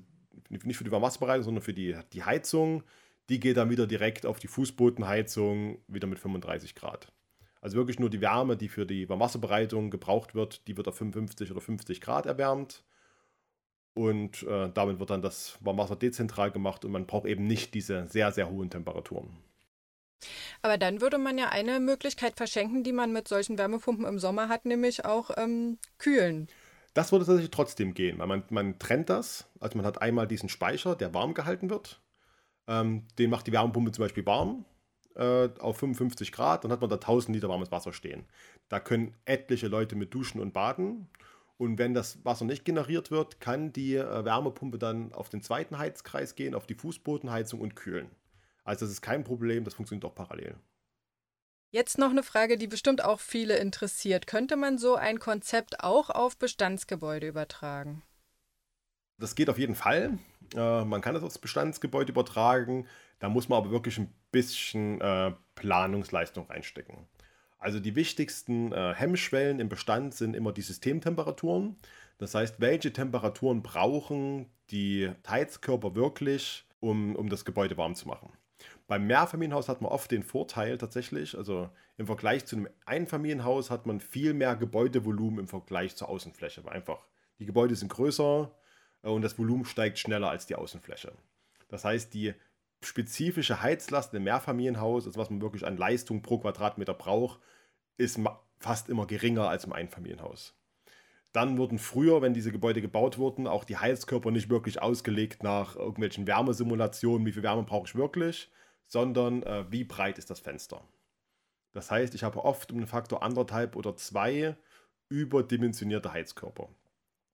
nicht für die Warmwasserbereitung, sondern für die, die Heizung. Die geht dann wieder direkt auf die Fußbodenheizung, wieder mit 35 Grad. Also wirklich nur die Wärme, die für die Warmwasserbereitung gebraucht wird, die wird auf 55 oder 50 Grad erwärmt. Und äh, damit wird dann das Warmwasser dezentral gemacht und man braucht eben nicht diese sehr, sehr hohen Temperaturen. Aber dann würde man ja eine Möglichkeit verschenken, die man mit solchen Wärmepumpen im Sommer hat, nämlich auch ähm, kühlen. Das würde tatsächlich trotzdem gehen, weil man, man trennt das. Also man hat einmal diesen Speicher, der warm gehalten wird. Ähm, den macht die Wärmepumpe zum Beispiel warm äh, auf 55 Grad. Dann hat man da 1000 Liter warmes Wasser stehen. Da können etliche Leute mit duschen und baden. Und wenn das Wasser nicht generiert wird, kann die äh, Wärmepumpe dann auf den zweiten Heizkreis gehen, auf die Fußbodenheizung und kühlen. Also das ist kein Problem, das funktioniert auch parallel. Jetzt noch eine Frage, die bestimmt auch viele interessiert. Könnte man so ein Konzept auch auf Bestandsgebäude übertragen? Das geht auf jeden Fall. Äh, man kann das aufs Bestandsgebäude übertragen. Da muss man aber wirklich ein bisschen äh, Planungsleistung reinstecken. Also die wichtigsten äh, Hemmschwellen im Bestand sind immer die Systemtemperaturen. Das heißt, welche Temperaturen brauchen die Heizkörper wirklich, um, um das Gebäude warm zu machen. Beim Mehrfamilienhaus hat man oft den Vorteil tatsächlich, also im Vergleich zu einem Einfamilienhaus hat man viel mehr Gebäudevolumen im Vergleich zur Außenfläche. Einfach die Gebäude sind größer und das Volumen steigt schneller als die Außenfläche. Das heißt, die spezifische Heizlast im Mehrfamilienhaus, also was man wirklich an Leistung pro Quadratmeter braucht, ist fast immer geringer als im Einfamilienhaus. Dann wurden früher, wenn diese Gebäude gebaut wurden, auch die Heizkörper nicht wirklich ausgelegt nach irgendwelchen Wärmesimulationen, wie viel Wärme brauche ich wirklich, sondern äh, wie breit ist das Fenster. Das heißt, ich habe oft um einen Faktor anderthalb oder zwei überdimensionierte Heizkörper,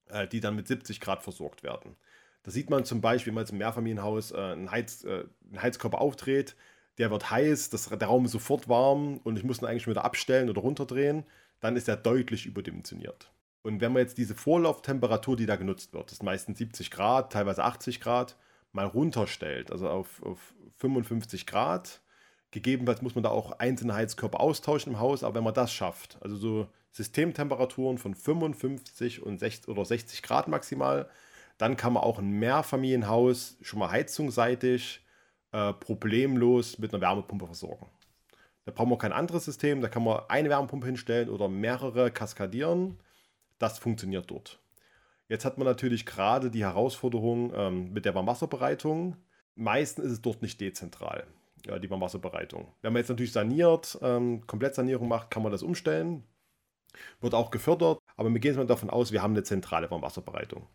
äh, die dann mit 70 Grad versorgt werden. Da sieht man zum Beispiel, wenn man jetzt im Mehrfamilienhaus äh, einen, Heiz, äh, einen, Heizkörper aufdreht, der wird heiß, das, der Raum ist sofort warm und ich muss ihn eigentlich schon wieder abstellen oder runterdrehen, dann ist er deutlich überdimensioniert. Und wenn man jetzt diese Vorlauftemperatur, die da genutzt wird, das ist meistens 70 Grad, teilweise 80 Grad, mal runterstellt, also auf, auf 55 Grad. Gegebenenfalls muss man da auch einzelne Heizkörper austauschen im Haus, aber wenn man das schafft, also so Systemtemperaturen von 55 und 60 oder 60 Grad maximal, dann kann man auch ein Mehrfamilienhaus schon mal heizungsseitig äh, problemlos mit einer Wärmepumpe versorgen. Da brauchen wir kein anderes System, da kann man eine Wärmepumpe hinstellen oder mehrere kaskadieren. Das funktioniert dort. Jetzt hat man natürlich gerade die Herausforderung ähm, mit der Warmwasserbereitung. Meistens ist es dort nicht dezentral, ja, die Warmwasserbereitung. Wenn man jetzt natürlich saniert, ähm, Komplettsanierung macht, kann man das umstellen. Wird auch gefördert, aber wir gehen jetzt mal davon aus, wir haben eine zentrale Warmwasserbereitung.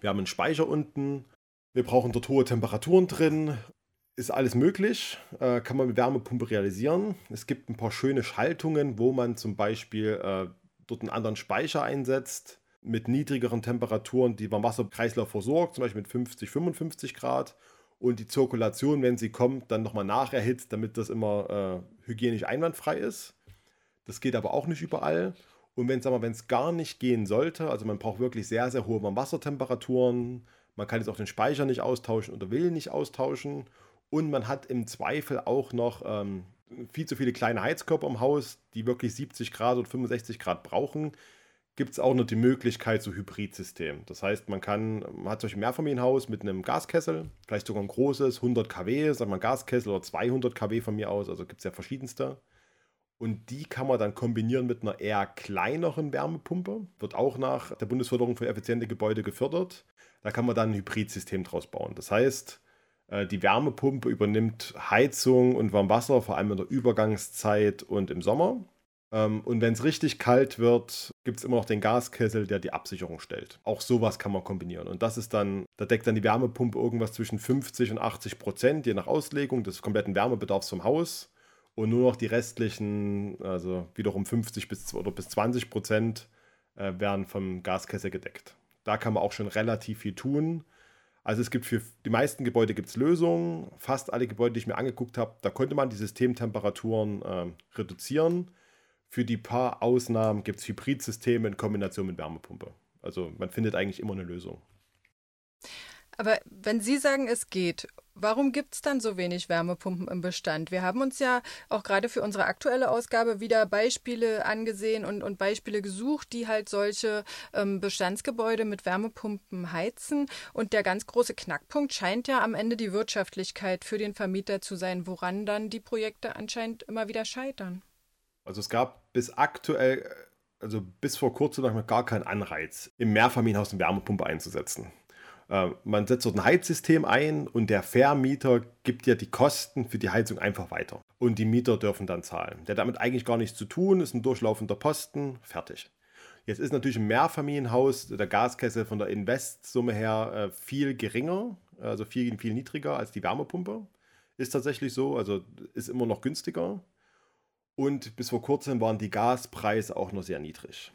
Wir haben einen Speicher unten, wir brauchen dort hohe Temperaturen drin. ist alles möglich, äh, kann man mit Wärmepumpe realisieren. Es gibt ein paar schöne Schaltungen, wo man zum Beispiel äh, dort einen anderen Speicher einsetzt mit niedrigeren Temperaturen, die beim Wasserkreislauf versorgt, zum Beispiel mit 50, 55 Grad und die Zirkulation, wenn sie kommt, dann nochmal nacherhitzt, damit das immer äh, hygienisch einwandfrei ist. Das geht aber auch nicht überall. Und wenn es gar nicht gehen sollte, also man braucht wirklich sehr, sehr hohe Wassertemperaturen, man kann jetzt auch den Speicher nicht austauschen oder will nicht austauschen und man hat im Zweifel auch noch ähm, viel zu viele kleine Heizkörper im Haus, die wirklich 70 Grad oder 65 Grad brauchen, gibt es auch noch die Möglichkeit zu Hybridsystem. Das heißt, man kann, man hat solch ein Mehrfamilienhaus mit einem Gaskessel, vielleicht sogar ein großes, 100 kW, sagen wir Gaskessel oder 200 kW von mir aus, also gibt es ja verschiedenste. Und die kann man dann kombinieren mit einer eher kleineren Wärmepumpe. Wird auch nach der Bundesförderung für effiziente Gebäude gefördert. Da kann man dann ein Hybridsystem draus bauen. Das heißt, äh, die Wärmepumpe übernimmt Heizung und Warmwasser, vor allem in der Übergangszeit und im Sommer. Ähm, und wenn es richtig kalt wird, gibt es immer noch den Gaskessel, der die Absicherung stellt. Auch sowas kann man kombinieren. Und das ist dann, da deckt dann die Wärmepumpe irgendwas zwischen 50 und 80 Prozent, je nach Auslegung des kompletten Wärmebedarfs vom Haus und nur noch die restlichen, also wiederum 50 bis, oder bis 20 Prozent, äh, werden vom Gaskessel gedeckt. Da kann man auch schon relativ viel tun. Also es gibt für die meisten Gebäude gibt es Lösungen. Fast alle Gebäude, die ich mir angeguckt habe, da konnte man die Systemtemperaturen äh, reduzieren. Für die paar Ausnahmen gibt es Hybridsysteme in Kombination mit Wärmepumpe. Also man findet eigentlich immer eine Lösung. Aber wenn Sie sagen, es geht, warum gibt es dann so wenig Wärmepumpen im Bestand? Wir haben uns ja auch gerade für unsere aktuelle Ausgabe wieder Beispiele angesehen und, und Beispiele gesucht, die halt solche ähm, Bestandsgebäude mit Wärmepumpen heizen. Und der ganz große Knackpunkt scheint ja am Ende die Wirtschaftlichkeit für den Vermieter zu sein, woran dann die Projekte anscheinend immer wieder scheitern. Also es gab bis aktuell, also bis vor kurzem noch gar keinen Anreiz, im Mehrfamilienhaus eine Wärmepumpe einzusetzen. Äh, man setzt dort ein Heizsystem ein und der Vermieter gibt dir die Kosten für die Heizung einfach weiter. Und die Mieter dürfen dann zahlen. Der hat damit eigentlich gar nichts zu tun, ist ein durchlaufender Posten, fertig. Jetzt ist natürlich ein Mehrfamilienhaus der Gaskessel von der Investsumme her äh, viel geringer, also viel, viel niedriger als die Wärmepumpe. Ist tatsächlich so, also ist immer noch günstiger. Und bis vor kurzem waren die Gaspreise auch noch sehr niedrig.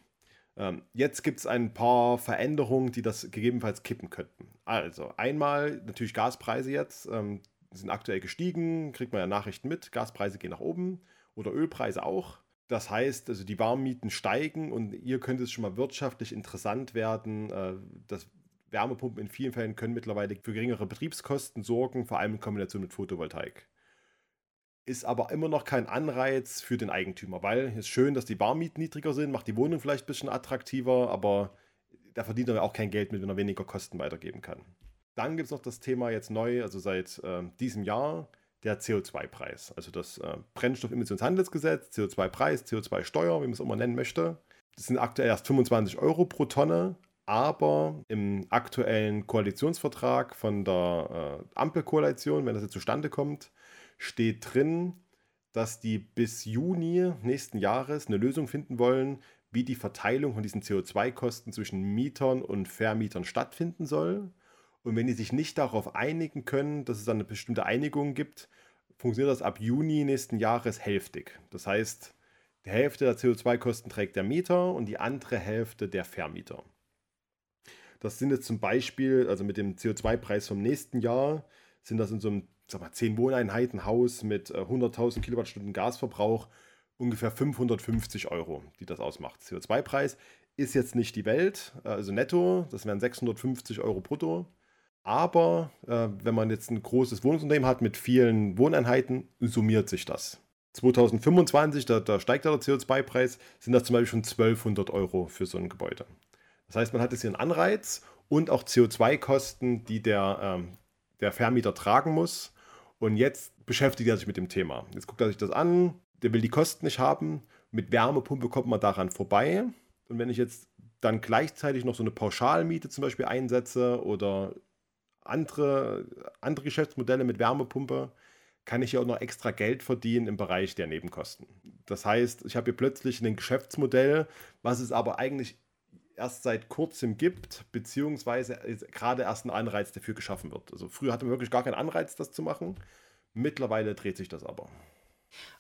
Ähm, jetzt gibt es ein paar Veränderungen, die das gegebenenfalls kippen könnten. Also einmal natürlich Gaspreise jetzt, ähm, sind aktuell gestiegen, kriegt man ja Nachrichten mit, Gaspreise gehen nach oben oder Ölpreise auch. Das heißt, also die Warmmieten steigen und hier könnte es schon mal wirtschaftlich interessant werden. Äh, das Wärmepumpen in vielen Fällen können mittlerweile für geringere Betriebskosten sorgen, vor allem in Kombination mit Photovoltaik ist aber immer noch kein Anreiz für den Eigentümer, weil es ist schön, dass die Barmieten niedriger sind, macht die Wohnung vielleicht ein bisschen attraktiver, aber da verdient er auch kein Geld mit, wenn er weniger Kosten weitergeben kann. Dann gibt es noch das Thema jetzt neu, also seit äh, diesem Jahr, der CO2-Preis. Also das äh, Brennstoffemissionshandelsgesetz, CO2-Preis, CO2-Steuer, wie man es immer nennen möchte. Das sind aktuell erst 25 Euro pro Tonne, aber im aktuellen Koalitionsvertrag von der äh, Ampelkoalition, wenn das jetzt zustande kommt, steht drin, dass die bis Juni nächsten Jahres eine Lösung finden wollen, wie die Verteilung von diesen CO2-Kosten zwischen Mietern und Vermietern stattfinden soll. Und wenn die sich nicht darauf einigen können, dass es dann eine bestimmte Einigung gibt, funktioniert das ab Juni nächsten Jahres hälftig. Das heißt, die Hälfte der CO2-Kosten trägt der Mieter und die andere Hälfte der Vermieter. Das sind jetzt zum Beispiel, also mit dem CO2-Preis vom nächsten Jahr, sind das in so einem sag mal, 10 Wohneinheiten Haus mit 100.000 äh, Kilowattstunden Gasverbrauch ungefähr 550 Euro, die das ausmacht. CO2-Preis ist jetzt nicht die Welt, äh, also netto, das wären 650 Euro brutto. Aber äh, wenn man jetzt ein großes Wohnungsunternehmen hat mit vielen Wohneinheiten, summiert sich das. 2025, da, da steigt der CO2-Preis, sind das zum Beispiel schon 1200 Euro für so ein Gebäude. Das heißt, man hat jetzt hier einen Anreiz und auch CO2-Kosten, die der, ähm, der Vermieter tragen muss. Und jetzt beschäftigt er sich mit dem Thema. Jetzt guckt er sich das an, der will die Kosten nicht haben. Mit Wärmepumpe kommt man daran vorbei. Und wenn ich jetzt dann gleichzeitig noch so eine Pauschalmiete zum Beispiel einsetze oder andere, andere Geschäftsmodelle mit Wärmepumpe, kann ich ja auch noch extra Geld verdienen im Bereich der Nebenkosten. Das heißt, ich habe hier plötzlich ein Geschäftsmodell, was es aber eigentlich erst seit kurzem gibt, beziehungsweise gerade erst ein Anreiz dafür geschaffen wird. Also früher hatte man wirklich gar keinen Anreiz, das zu machen. Mittlerweile dreht sich das aber.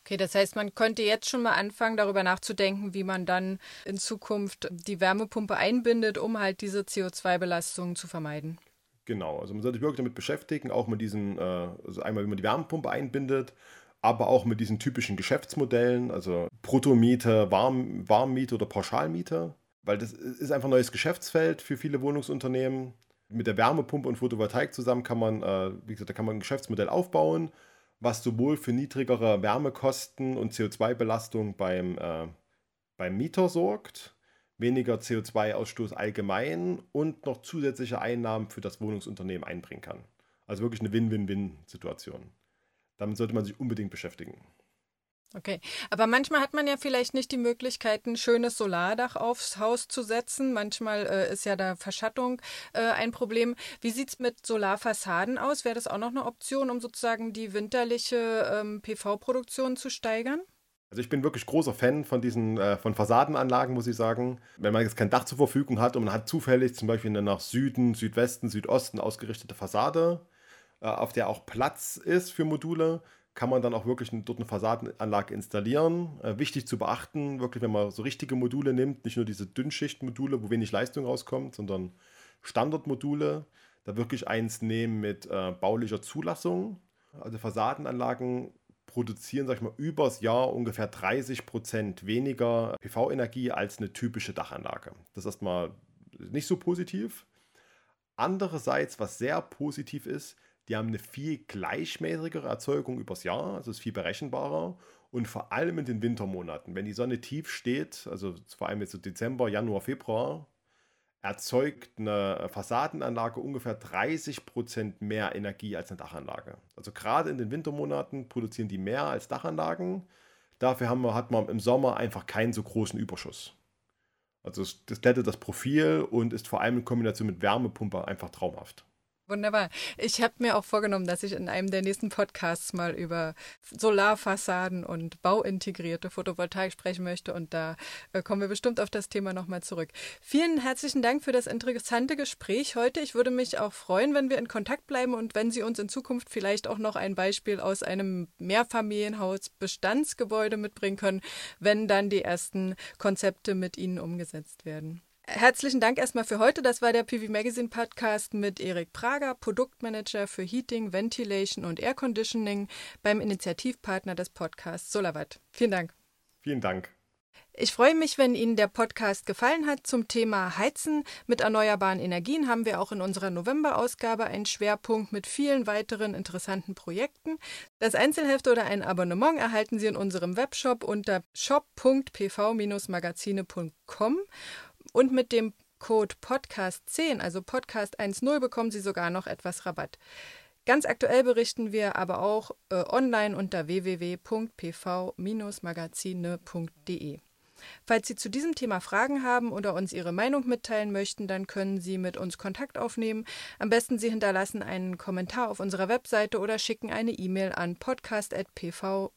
Okay, das heißt, man könnte jetzt schon mal anfangen, darüber nachzudenken, wie man dann in Zukunft die Wärmepumpe einbindet, um halt diese CO2-Belastungen zu vermeiden. Genau, also man sollte sich wirklich damit beschäftigen, auch mit diesen, äh, also einmal, wie man die Wärmepumpe einbindet, aber auch mit diesen typischen Geschäftsmodellen, also Bruttomiete, Warm, Warmmiete oder Pauschalmiete, weil das ist einfach ein neues Geschäftsfeld für viele Wohnungsunternehmen. Mit der Wärmepumpe und Photovoltaik zusammen kann man, äh, wie gesagt, da kann man ein Geschäftsmodell aufbauen, was sowohl für niedrigere Wärmekosten und CO2-Belastung beim, äh, beim Mieter sorgt, weniger CO2-Ausstoß allgemein und noch zusätzliche Einnahmen für das Wohnungsunternehmen einbringen kann. Also wirklich eine Win-Win-Win-Situation. Damit sollte man sich unbedingt beschäftigen. Okay, aber manchmal hat man ja vielleicht nicht die Möglichkeit, ein schönes Solardach aufs Haus zu setzen. Manchmal äh, ist ja da Verschattung äh, ein Problem. Wie sieht es mit Solarfassaden aus? Wäre das auch noch eine Option, um sozusagen die winterliche ähm, PV-Produktion zu steigern? Also ich bin wirklich großer Fan von diesen äh, von Fassadenanlagen, muss ich sagen. Wenn man jetzt kein Dach zur Verfügung hat und man hat zufällig zum Beispiel eine nach Süden, Südwesten, Südosten ausgerichtete Fassade, äh, auf der auch Platz ist für Module, kann man dann auch wirklich dort eine Fassadenanlage installieren. Äh, wichtig zu beachten, wirklich, wenn man so richtige Module nimmt, nicht nur diese Dünnschichtmodule, wo wenig Leistung rauskommt, sondern Standardmodule, da wirklich eins nehmen mit äh, baulicher Zulassung. Also Fassadenanlagen produzieren, sag ich mal, übers Jahr ungefähr 30 Prozent weniger PV-Energie als eine typische Dachanlage. Das ist erstmal nicht so positiv. Andererseits, was sehr positiv ist, die haben eine viel gleichmäßigere Erzeugung übers Jahr, also ist viel berechenbarer und vor allem in den Wintermonaten, wenn die Sonne tief steht, also vor allem jetzt so Dezember, Januar, Februar, erzeugt eine Fassadenanlage ungefähr 30% mehr Energie als eine Dachanlage. Also gerade in den Wintermonaten produzieren die mehr als Dachanlagen. Dafür haben wir, hat man im Sommer einfach keinen so großen Überschuss. Also das glättet das Profil und ist vor allem in Kombination mit Wärmepumpe einfach traumhaft. Wunderbar. Ich habe mir auch vorgenommen, dass ich in einem der nächsten Podcasts mal über Solarfassaden und bauintegrierte Photovoltaik sprechen möchte und da äh, kommen wir bestimmt auf das Thema nochmal zurück. Vielen herzlichen Dank für das interessante Gespräch heute. Ich würde mich auch freuen, wenn wir in Kontakt bleiben und wenn Sie uns in Zukunft vielleicht auch noch ein Beispiel aus einem Mehrfamilienhaus Bestandsgebäude mitbringen können, wenn dann die ersten Konzepte mit Ihnen umgesetzt werden. Herzlichen Dank erstmal für heute. Das war der PV Magazine Podcast mit Erik Prager, Produktmanager für Heating, Ventilation und Air Conditioning beim Initiativpartner des Podcasts Solarwatt. Vielen Dank. Vielen Dank. Ich freue mich, wenn Ihnen der Podcast gefallen hat. Zum Thema Heizen mit erneuerbaren Energien haben wir auch in unserer November-Ausgabe einen Schwerpunkt mit vielen weiteren interessanten Projekten. Das Einzelheft oder ein Abonnement erhalten Sie in unserem Webshop unter shop.pv-magazine.com und mit dem Code Podcast10, also Podcast 1.0, bekommen Sie sogar noch etwas Rabatt. Ganz aktuell berichten wir aber auch äh, online unter www.pv-magazine.de. Falls Sie zu diesem Thema Fragen haben oder uns Ihre Meinung mitteilen möchten, dann können Sie mit uns Kontakt aufnehmen. Am besten Sie hinterlassen einen Kommentar auf unserer Webseite oder schicken eine E-Mail an podcast.pv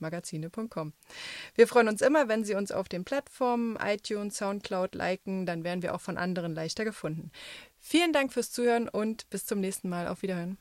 magazine.com. Wir freuen uns immer, wenn Sie uns auf den Plattformen iTunes, Soundcloud liken, dann werden wir auch von anderen leichter gefunden. Vielen Dank fürs Zuhören und bis zum nächsten Mal. Auf Wiederhören.